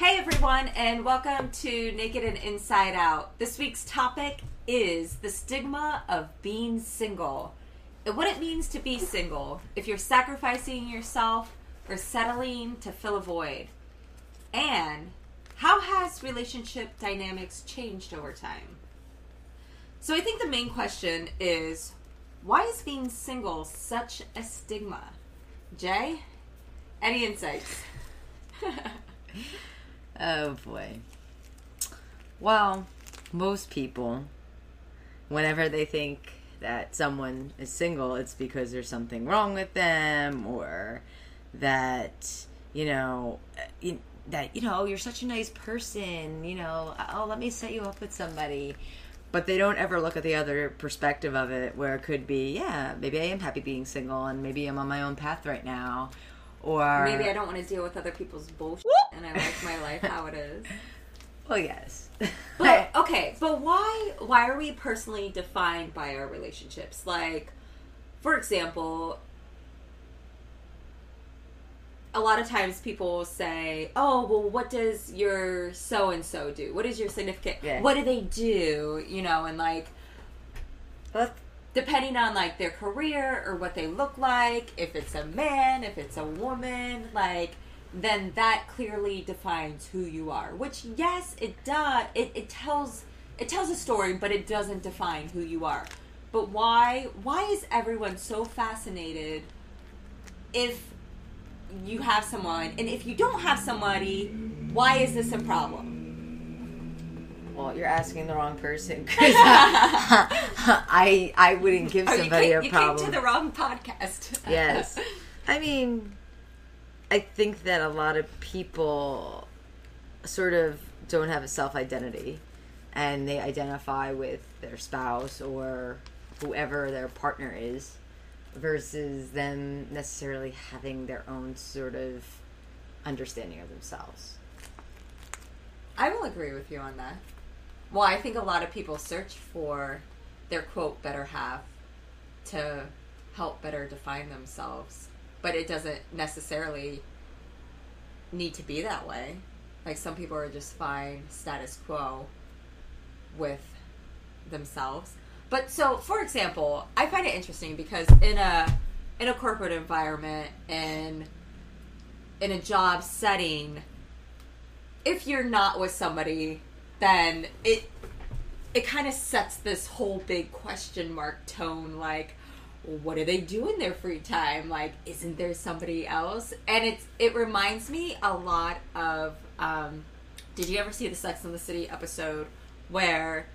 Hey everyone, and welcome to Naked and Inside Out. This week's topic is the stigma of being single and what it means to be single if you're sacrificing yourself or settling to fill a void. And how has relationship dynamics changed over time? So I think the main question is why is being single such a stigma? Jay, any insights? Oh boy. Well, most people, whenever they think that someone is single, it's because there's something wrong with them or that, you know, that, you know, you're such a nice person, you know, oh, let me set you up with somebody. But they don't ever look at the other perspective of it where it could be, yeah, maybe I am happy being single and maybe I'm on my own path right now. Or Maybe I don't want to deal with other people's bullshit and I like my life how it is. Well, yes. But okay, but why why are we personally defined by our relationships? Like for example, a lot of times people say, "Oh, well what does your so and so do? What is your significant Yeah. what do they do?" You know, and like depending on like their career or what they look like, if it's a man, if it's a woman, like then that clearly defines who you are. Which yes, it does. It, it tells it tells a story, but it doesn't define who you are. But why why is everyone so fascinated if you have someone and if you don't have somebody, why is this a problem? Well, you're asking the wrong person 'cause uh, I I wouldn't give Oh, you somebody came, a you came to the wrong podcast. yes, I mean, I think that a lot of people sort of don't have a self identity, and they identify with their spouse or whoever their partner is, versus them necessarily having their own sort of understanding of themselves. I will agree with you on that. Well, I think a lot of people search for their quote better half to help better define themselves, but it doesn't necessarily need to be that way. Like some people are just fine status quo with themselves. But so, for example, I find it interesting because in a in a corporate environment and in a job setting, if you're not with somebody, then it it kind of sets this whole big question mark tone like what do they do in their free time? Like isn't there somebody else? And it's it reminds me a lot of um did you ever see the sex and the city episode where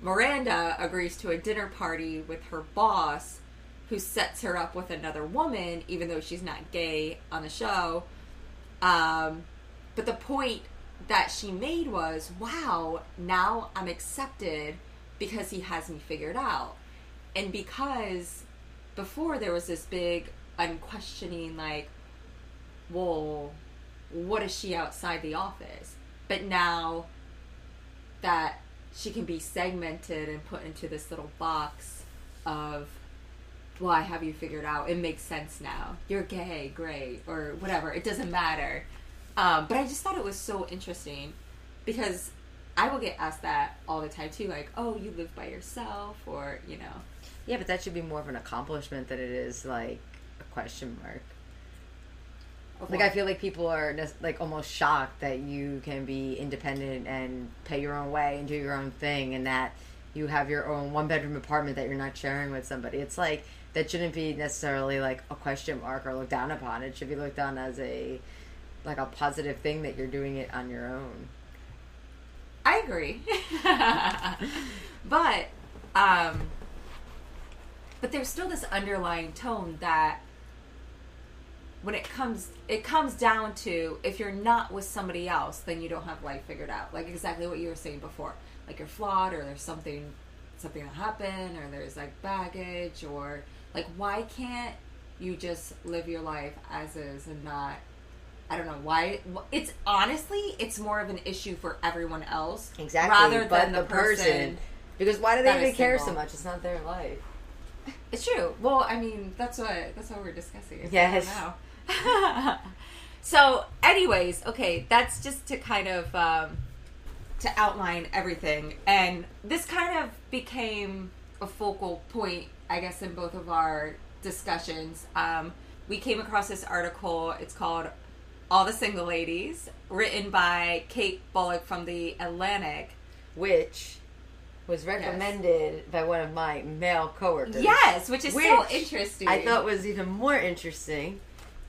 miranda agrees to a dinner party with her boss who sets her up with another woman even though she's not gay on the show? Um but the point that she made was, wow, now I'm accepted because he has me figured out. And because before there was this big unquestioning, like, well, what is she outside the office? But now that she can be segmented and put into this little box of, well, I have you figured out. It makes sense now. You're gay, great, or whatever. It doesn't matter. Um, but I just thought it was so interesting because I will get asked that all the time too, like, "Oh, you live by yourself," or you know, Yeah, but that should be more of an accomplishment than it is like a question mark. Like I feel like people are like almost shocked that you can be independent and pay your own way and do your own thing, and that you have your own one bedroom apartment that you're not sharing with somebody. It's like that shouldn't be necessarily like a question mark or looked down upon. It should be looked on as a like a positive thing that you're doing it on your own. I agree. but um but there's still this underlying tone that when it comes it comes down to if you're not with somebody else then you don't have life figured out like exactly what you were saying before like you're flawed or there's something something that happened or there's like baggage or like why can't you just live your life as is and not I don't know why. It's honestly, it's more of an issue for everyone else, Exactly, rather but than the, person. person- Because why do they even care so much? It's not their life. It's true. Well, I mean, that's what that's what we're discussing. is Yes. I. So, anyways, okay, that's just to kind of um, to outline everything, and this kind of became a focal point, I guess, in both of our discussions. Um, we came across this article. It's called "All the Single Ladies," written by Kate Bolick from the Atlantic. which was recommended by one of my male coworkers. Yes, which is so interesting. I thought was even more interesting.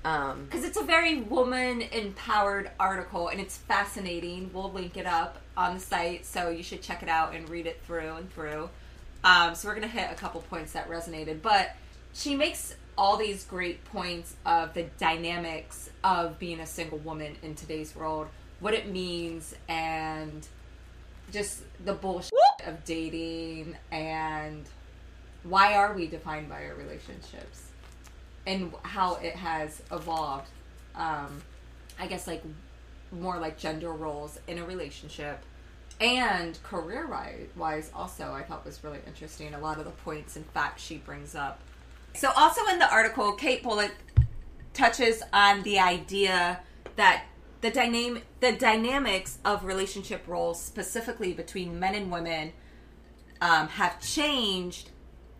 Um, because it's a very woman empowered article and it's fascinating. We'll link it up on the site, so you should check it out and read it through and through. Um, so we're gonna hit a couple points that resonated, but she makes all these great points of the dynamics of being a single woman in today's world, what it means, and just the bullshit of dating and why are we defined by our relationships? And how it has evolved um i guess like more like gender roles in a relationship and career wise also i thought was really interesting a lot of the points and facts she brings up. So also in the article kate bolick touches on the idea that the dynamic the dynamics of relationship roles specifically between men and women um, have changed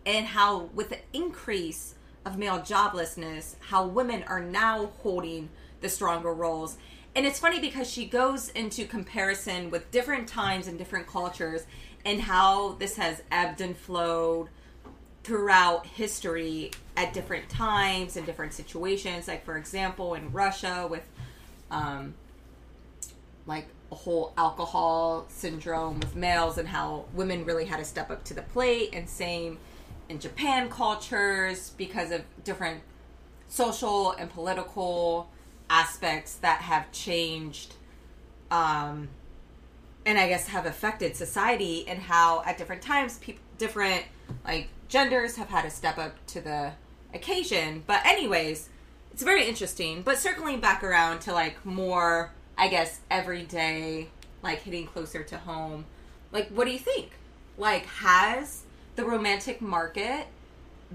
and how with the increase of male joblessness how women are now holding the stronger roles. And it's funny because she goes into comparison with different times and different cultures and how this has ebbed and flowed throughout history at different times and different situations. Like for example in russia with um, like a whole alcohol syndrome with males and how women really had to step up to the plate and same in japan cultures because of different social and political aspects that have changed um, and i guess have affected society and how at different times people different like genders have had to step up to the occasion. But anyways it's very interesting but circling back around to like more i guess everyday like hitting closer to home like what do you think? Like has the romantic market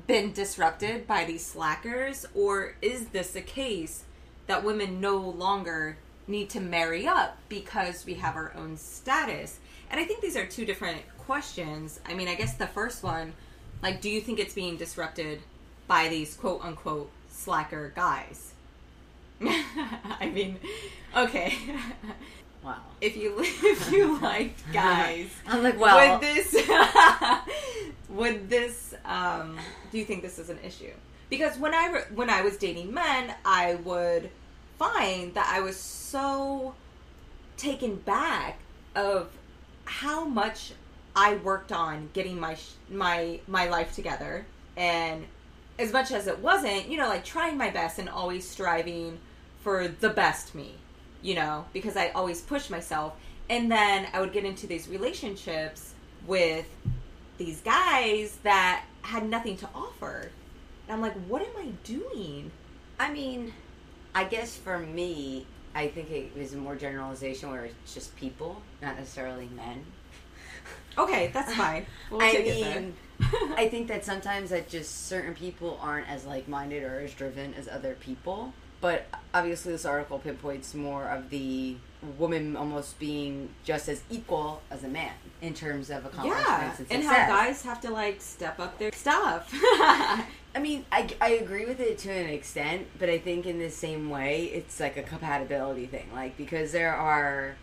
been disrupted by these slackers or is this a case that women no longer need to marry up because we have our own status? And i think these are two different questions. I mean i guess the first one like do you think it's being disrupted by these quote unquote slacker guys. I mean okay. Wow. if you if you liked guys I'm like, well, would this would this um do you think this is an issue? Because when i re- when i was dating men i would find that i was so taken back of how much i worked on getting my sh- my my life together and as much as it wasn't you know like trying my best and always striving for the best me you know because i always pushed myself and then i would get into these relationships with these guys that had nothing to offer and i'm like what am i doing I mean, I guess for me, I think it was a more generalization where it's just people, not necessarily men. okay that's fine we'll I take it there. mean, I think that sometimes that just certain people aren't as like minded or as driven as other people. But obviously, this article pinpoints more of the woman almost being just as equal as a man in terms of yeah accomplishments and and success. how guys have to like step up their stuff I mean, I, I agree with it to an extent, but I think in the same way, it's like a compatibility thing. Like, because there are.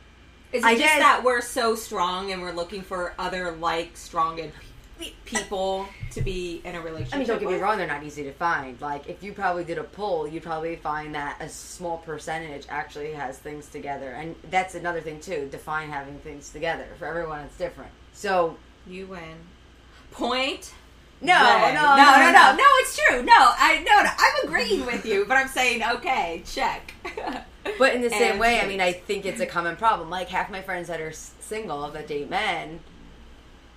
Is it I just guess- that we're so strong and we're looking for other like strong and people to be in a relationship? I mean, don't get me wrong, they're not easy to find. Like, if you probably did a poll, you'd probably find that a small percentage actually has things together. And that's another thing, too. Define having things together. For everyone, it's different. So, You win. Point. no, no, no, no, no, no. It's true. No, I no, no I'm agreeing with you, but I'm saying okay, check. But in the same way, I mean, I think it's a common problem. Like half my friends that are s- single that date men,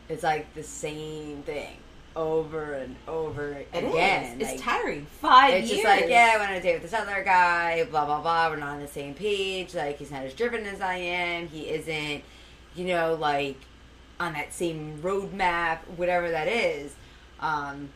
it's like the same thing over and over It is. again. It's Like, tiring. Five It's years. just like, yeah, I went on a date with this other guy, blah, blah, blah. We're not on the same page. Like, he's not as driven as I am. He isn't, you know, like, on that same roadmap, whatever that is. Um,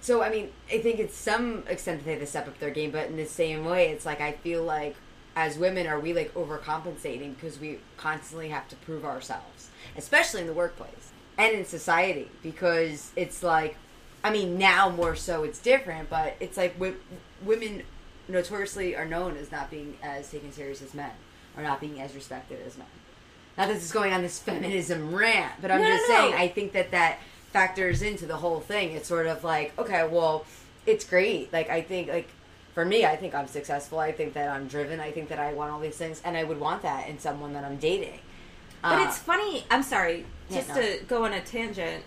so, I mean, I think it's some extent that they have to step up their game, but in the same way, it's like, I feel like as women are we like overcompensating because we constantly have to prove ourselves, especially in the workplace and in society because it's like I mean now more so it's different, but it's like w- women notoriously are known as not being as taken serious as men or not being as respected as men. Not that this is going on this feminism rant, but I'm No, just no, no. saying I think that that factors into the whole thing. It's sort of like, okay, well, it's great. Like I think like for me, I think I'm successful. I think that I'm driven. I think that I want all these things, and I would want that in someone that I'm dating. But Uh, it's funny. I'm sorry, Yeah, just no. to go on a tangent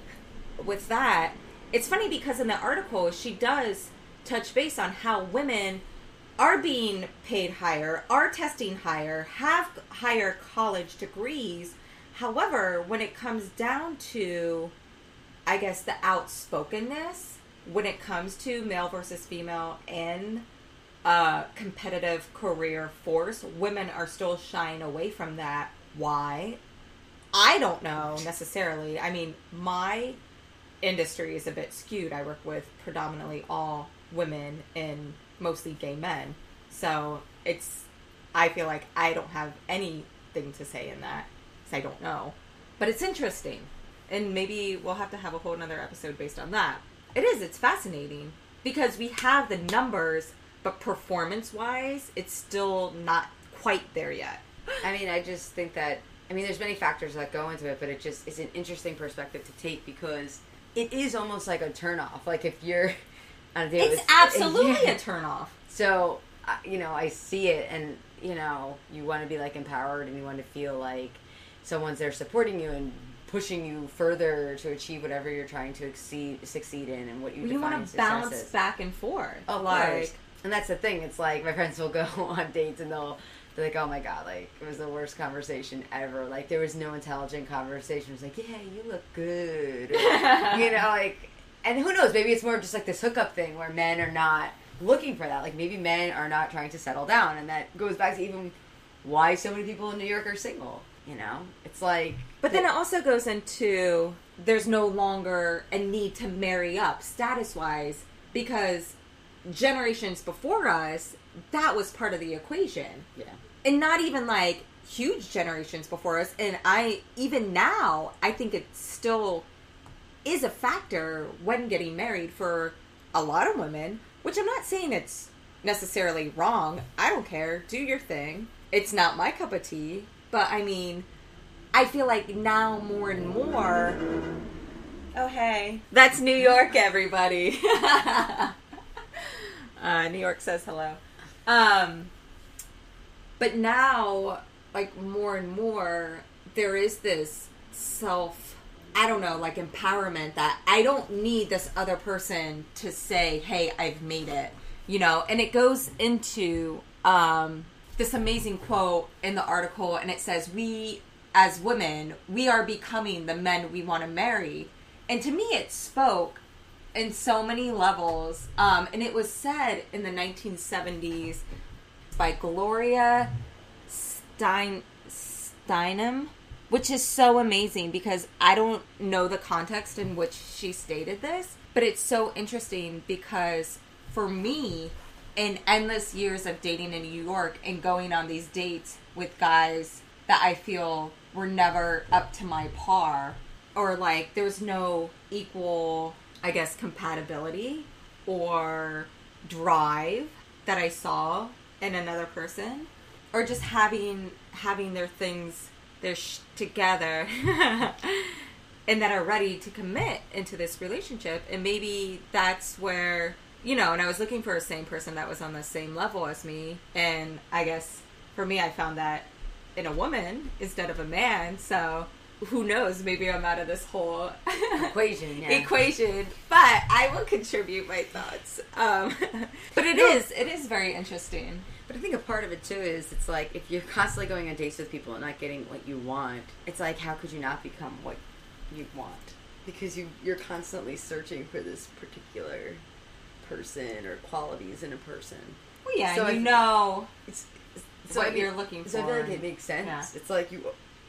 with that. It's funny because in the article she does touch base on how women are being paid higher, are testing higher, have higher college degrees. However, when it comes down to, I guess, the outspokenness, when it comes to male versus female in a competitive career force, women are still shying away from that. Why? I don't know necessarily. I mean, my industry is a bit skewed. I work with predominantly all women and mostly gay men. So it's, I feel like I don't have anything to say in that because I don't know. But it's interesting. And maybe we'll have to have a whole nother episode based on that. It is, it's fascinating because we have the numbers, but performance wise, it's still not quite there yet. I mean, I just think that I mean, there's many factors that go into it, but it just is an interesting perspective to take because it is almost like a turnoff. Like if you're on a date, It's with- absolutely Yeah. a turnoff. So, uh, you know, I see it, and you know, you want to be like empowered, and you want to feel like someone's there supporting you and pushing you further to achieve whatever you're trying to exceed, succeed in, and what you You define want to bounce back and forth. Of like. And that's the thing. It's like my friends will go on dates and they'll like, "Oh my god, like it was the worst conversation ever. Like there was no intelligent conversation. It was like, yeah, you look good, Or, you know, like." And who knows? Maybe it's more of just like this hookup thing where men are not looking for that. Like maybe men are not trying to settle down, and that goes back to even why so many people in New York are single. You know, it's like, But then it also goes into there's no longer a need to marry up status wise because generations before us, that was part of the equation. yeah, And not even like huge generations before us. And I, even now, I think it still is a factor when getting married for a lot of women, which I'm not saying it's necessarily wrong. I don't care. Do your thing. It's not my cup of tea. But I mean, I feel like now more and more. Oh, hey. That's New York, everybody. uh, New York says hello. Um, but now, like, more and more, there is this self, I don't know, like empowerment that I don't need this other person to say, hey, I've made it, you know? And it goes into um, this amazing quote in the article, and it says, We, as women, we are becoming the men we want to marry. And to me, it spoke in so many levels. Um, and it was said in the 1970s by Gloria Stein Steinem, which is so amazing because I don't know the context in which she stated this, but it's so interesting because for me, in endless years of dating in New York and going on these dates with guys that I feel were never up to my par, or like there was no equal, I guess, compatibility or drive that I saw in another person, or just having having their things their sh- together and that are ready to commit into this relationship. And maybe that's where you know and i was looking for a same person that was on the same level as me. And i guess for me i found that in a woman instead of a man. So who knows maybe i'm out of this whole equation. Yeah. equation but i will contribute my thoughts um, but it is it is very interesting But I think a part of it too is it's like if you're constantly going on dates with people and not getting what you want, it's like how could you not become what you want? Because you you're constantly searching for this particular person or qualities in a person. well yeah So you I- know It's, it's what you're looking for So I feel like it makes sense. Yeah. It's like you,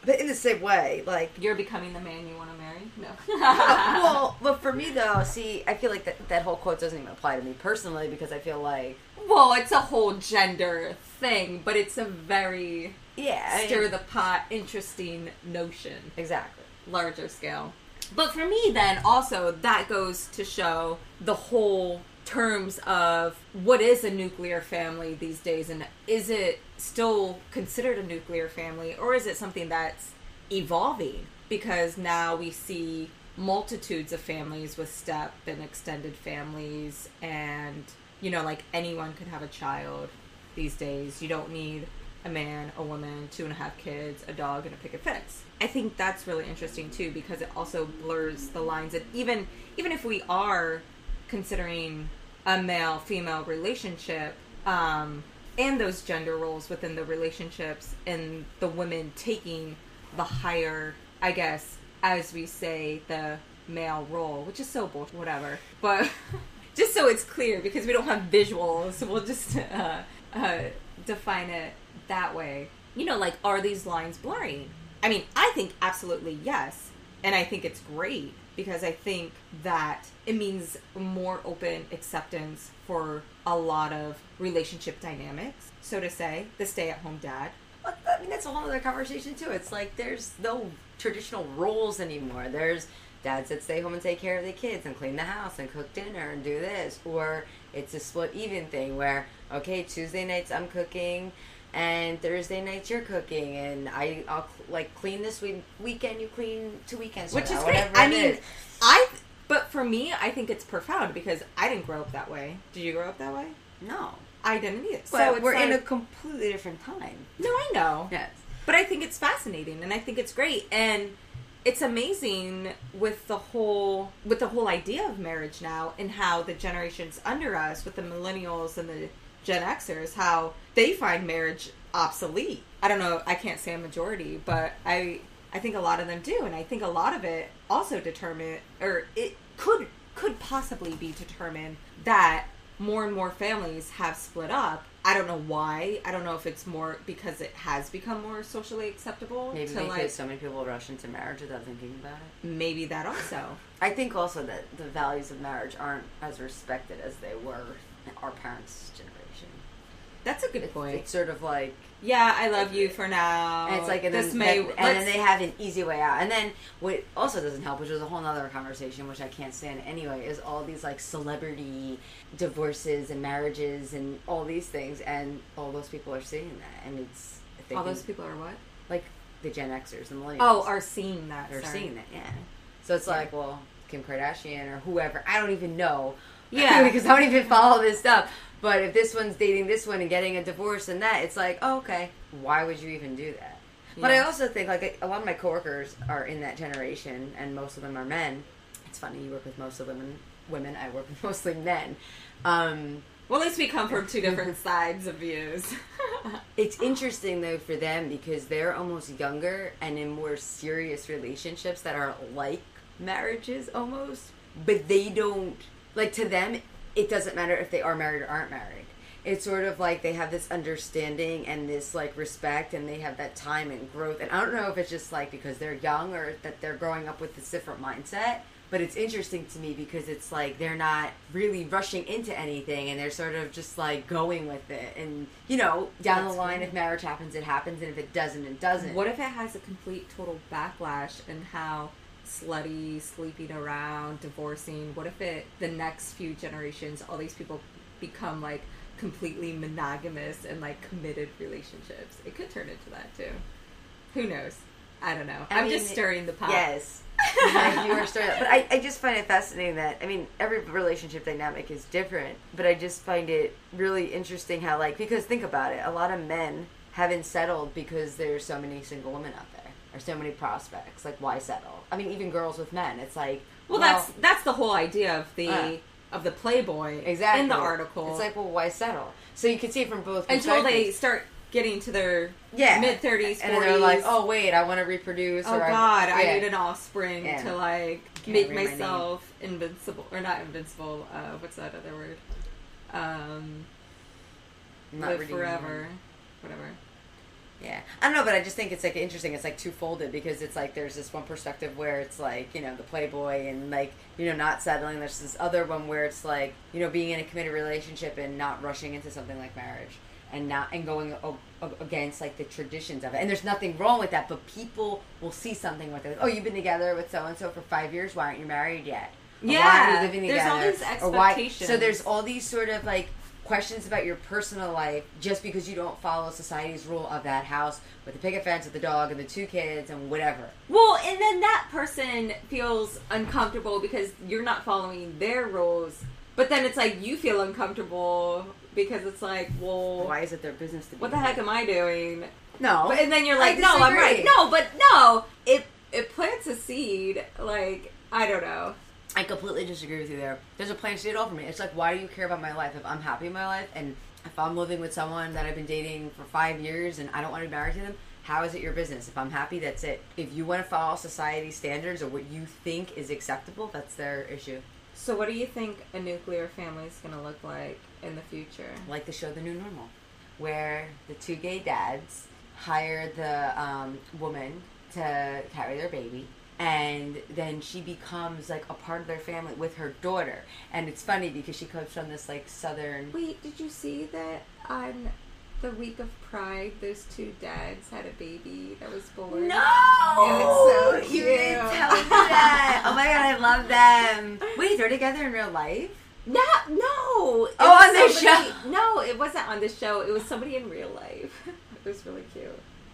but in the same way, like you're becoming the man you want to marry no well, but for me though, see, I feel like that that whole quote doesn't even apply to me personally because I feel like Well, it's a whole gender thing, but it's a very Yeah, I mean- stir the pot, interesting notion, exactly. larger scale. But for me, then also that goes to show the whole terms of what is a nuclear family these days, and is it still considered a nuclear family, or is it something that's evolving? Because now we see multitudes of families with step and extended families, and you know, like anyone could have a child these days. You don't need a man, a woman, two and a half kids, a dog, and a picket fence. I think that's really interesting too because it also blurs the lines. And even even if we are considering a male female relationship, um, and those gender roles within the relationships, and the women taking the higher, I guess, as we say, the male role, which is so bullshit, whatever. But just so it's clear, because we don't have visuals, we'll just uh, uh, define it that way. You know, like, are these lines blurring? I mean, I think absolutely yes. And I think it's great because I think that it means more open acceptance for a lot of relationship dynamics, so to say. The stay at home dad. I mean, that's a whole other conversation too. It's like there's no traditional roles anymore. There's dads that stay home and take care of the kids and clean the house and cook dinner and do this, or it's a split even thing where okay, Tuesday nights I'm cooking. And Thursday nights you're cooking, and I, I'll like clean this week, weekend. You clean two weekends, which is great. I mean, is. I. But for me, I think it's profound because I didn't grow up that way. Did you grow up that way? no, I didn't either. but so it's we're in a completely different time. no, I know. Yes, But I think it's fascinating and I think it's great and it's amazing with the whole with the whole idea of marriage now and how the generations under us with the millennials and the Gen Xers how they find marriage obsolete. I don't know, I can't say a majority, but I I think a lot of them do and I think a lot of it also determine or it could could possibly be determined that more and more families have split up. I don't know why. I don't know if it's more because it has become more socially acceptable maybe because like so many people rush into marriage without thinking about it. maybe that also. I think also that the values of marriage aren't as respected as they were in our parents' generation. That's a good point. it's sort of like, yeah, I love you for now. and it's like, and this then, may that- and then they have an easy way out. And then what also doesn't help, which is a whole other conversation, which I can't stand anyway, is all these like celebrity divorces and marriages and all these things, and all those people are seeing that, and it's all can- those people are what? like the Gen Xers, the millennials. Oh, are seeing that. They're sorry. seeing that, yeah. So it's like, well, Kim Kardashian or whoever, I don't even know. Yeah. because I don't even follow this stuff. But if this one's dating this one and getting a divorce and that, it's like, oh, okay, why would you even do that? But I also think, like, a lot of my coworkers are in that generation, and most of them are men. It's funny, you work with most of women. Women, I work with mostly men. Um, Well, at least we come from two different sides of views. It's interesting though for them because they're almost younger and in more serious relationships that are like marriages almost, but they don't like to them. It doesn't matter if they are married or aren't married. It's sort of like they have this understanding and this like respect, and they have that time and growth. And I don't know if it's just like because they're young or that they're growing up with this different mindset. But it's interesting to me because it's like they're not really rushing into anything and they're sort of just like going with it. And, you know, down That's the line, cool. if marriage happens, it happens. And if it doesn't, it doesn't. what if it has a complete total backlash and how slutty, sleeping around, divorcing? What if it the next few generations, all these people become like completely monogamous and like committed relationships? It could turn into that too. Who knows? I don't know. I I'm mean, just stirring the pot. Yes. You are starting, but I, I just find it fascinating that I mean every relationship dynamic is different, but I just find it really interesting how like because think about it, a lot of men haven't settled because there's so many single women out there, or so many prospects. Like why settle? I mean even girls with men, it's like Well, that's that's the whole idea of the Uh. of the Playboy exactly in the article. It's like well why settle? So you can see it from both until they start getting to their yeah mid thirties, and they're like oh wait I want to reproduce. oh god, I yeah. need an offspring Yeah. to like Can't make read my myself invincible or not invincible. Uh, what's that other word? Um, not live forever, whatever. Yeah, I don't know, but I just think it's like interesting. It's like two-folded because it's like there's this one perspective where it's like you know the playboy and like you know not settling. There's this other one where it's like you know being in a committed relationship and not rushing into something like marriage and not and going o- against like the traditions of it. And there's nothing wrong with that, but people will see something with it. Oh, you've been together with so and so for five years. Why aren't you married yet? Or why Yeah, you living there's all together? these Or why- expectations. so there's all these sort of like questions about your personal life just because you don't follow society's rule of that house with the picket fence with the dog and the two kids and whatever. Well, and then that person feels uncomfortable because you're not following their rules. But then it's like you feel uncomfortable because it's like, well, Why is it their business to be? what the heck am I doing? No. But, and then you're like, no, I'm right. No, but no, it it plants a seed. Like I don't know. I completely disagree with you there. There's a plain state for me. It's like, why do you care about my life? If I'm happy in my life and if I'm living with someone that I've been dating for five years and I don't want to be married to them, how is it your business? If I'm happy, that's it. If you want to follow society standards or what you think is acceptable, that's their issue. So, what do you think a nuclear family is going to look like in the future? Like the show The New Normal, where the two gay dads hire the um, woman to carry their baby. And then she becomes like a part of their family with her daughter. And it's funny because she comes from this like southern Wait, did you see that on the week of Pride, those two dads had a baby that was born? No, It's so You didn't tell me that. Oh my god, I love them. Wait, they're together in real life. No, no. It Oh, on somebody- show. No, it wasn't on the show. It was somebody in real life. It was really cute.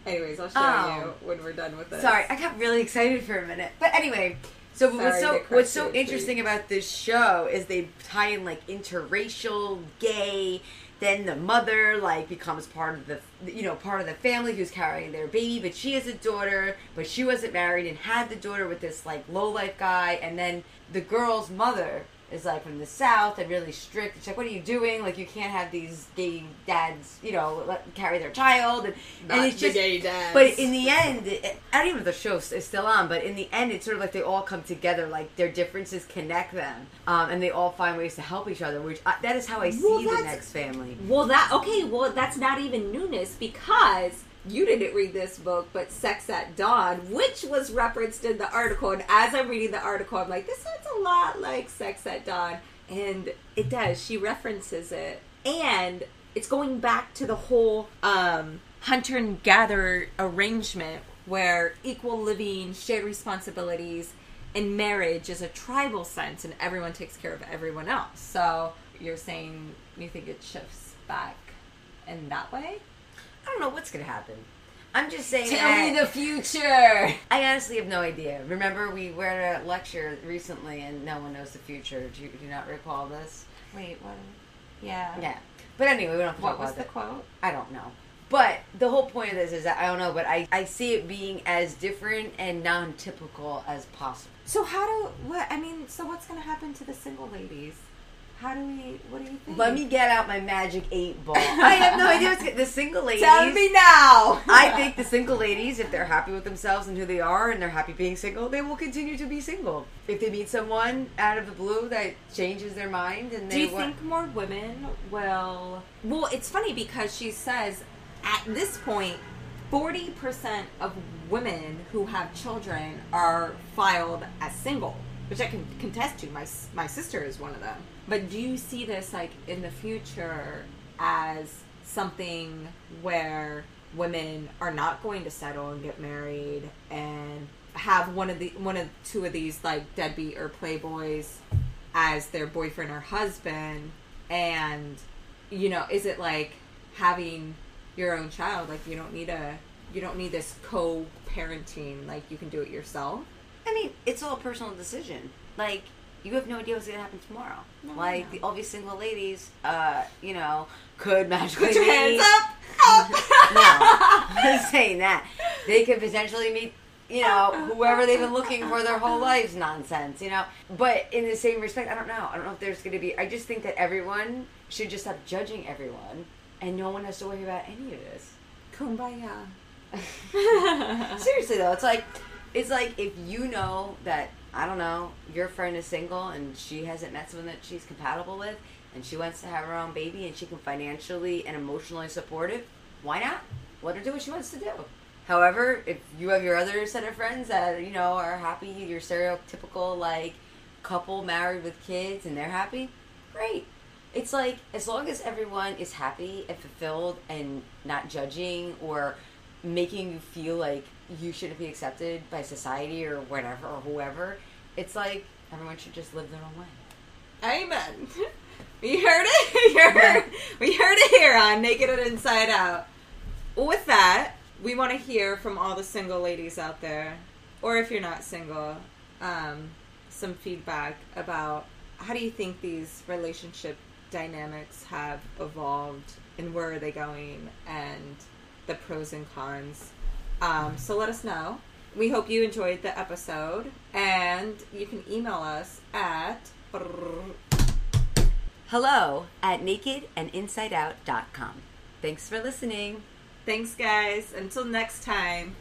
Anyways, I'll show Oh. you when we're done with this. Sorry, I got really excited for a minute. But anyway, so what's so what's so interesting please. about this show is they tie in like interracial, gay. Then the mother like becomes part of the you know part of the family who's carrying their baby, but she has a daughter, but she wasn't married and had the daughter with this like low life guy. And then the girl's mother is like from the south and really strict. It's like, what are you doing? Like you can't have these gay dads, you know, let, carry their child, and, and it's just dads. but in the end, it, I don't even know if the show is still on. But in the end, it's sort of like they all come together, like their differences connect them, um, and they all find ways to help each other. Which I, that is how I see Well, the next family. Well, that okay. Well, that's not even newness because you didn't read this book, but Sex at Dawn, which was referenced in the article. And as I'm reading the article, I'm like, this sounds a lot like Sex at Dawn, and it does. She references it, and it's going back to the whole um, hunter and gatherer arrangement where equal living, shared responsibilities. And marriage is a tribal sense, and everyone takes care of everyone else. So you're saying you think it shifts back in that way? I don't know what's gonna happen. I'm just saying. Tell that- me the future. I honestly have no idea. Remember, we were at a lecture recently, and no one knows the future. Do you, do you not recall this? Wait, what? Yeah. Yeah. But anyway, we don't have to What talk was the quote? I don't know. But the whole point of this is that I don't know, but I, I see it being as different and non typical as possible. So how do what? I mean, so what's going to happen to the single ladies? How do we? What do you think? Let me get out my magic eight ball. I have no idea what's good. The single ladies. tell me now. I think the single ladies, if they're happy with themselves and who they are, and they're happy being single, they will continue to be single. If they meet someone out of the blue that changes their mind, and Do they you wa- think more women will? Well, it's funny because she says at this point point, forty percent of women who have children are filed as single, which I can contest to. My my sister is one of them. But do you see this like in the future as something where women are not going to settle and get married and have one of the one of two of these like deadbeat or playboys as their boyfriend or husband? And you know is it like having your own child? Like you don't need a you don't need this co-parenting. Like you can do it yourself? I mean, it's all a personal decision. Like, you have no idea what's going to happen tomorrow. No, like, no. the, all these single ladies, uh, you know, could magically put your meet- hands up up no, I'm saying that. They could potentially meet, you know, whoever they've been looking for their whole lives nonsense, you know. But in the same respect, I don't know. I don't know if there's going to be. I just think that everyone should just stop judging everyone, and no one has to worry about any of this. kumbaya Seriously though, it's like it's like if you know that I don't know your friend is single and she hasn't met someone that she's compatible with, and she wants to have her own baby and she can financially and emotionally support it. Why not? let her do what she wants to do. However, if you have your other set of friends that you know are happy, your stereotypical like couple married with kids, and they're happy, great. It's like as long as everyone is happy and fulfilled and not judging or making you feel like you shouldn't be accepted by society or whatever or whoever, it's like everyone should just live their own way. Amen. We heard it. Heard, we heard it here on Naked and Inside Out. With that, we want to hear from all the single ladies out there, or if you're not single, um, some feedback about how do you think these relationship dynamics have evolved and where are they going and the pros and cons. Um, so let us know. We hope you enjoyed the episode, and you can email us at Hello at nakedandinsideout.com. Thanks for listening. Thanks, guys. Until next time.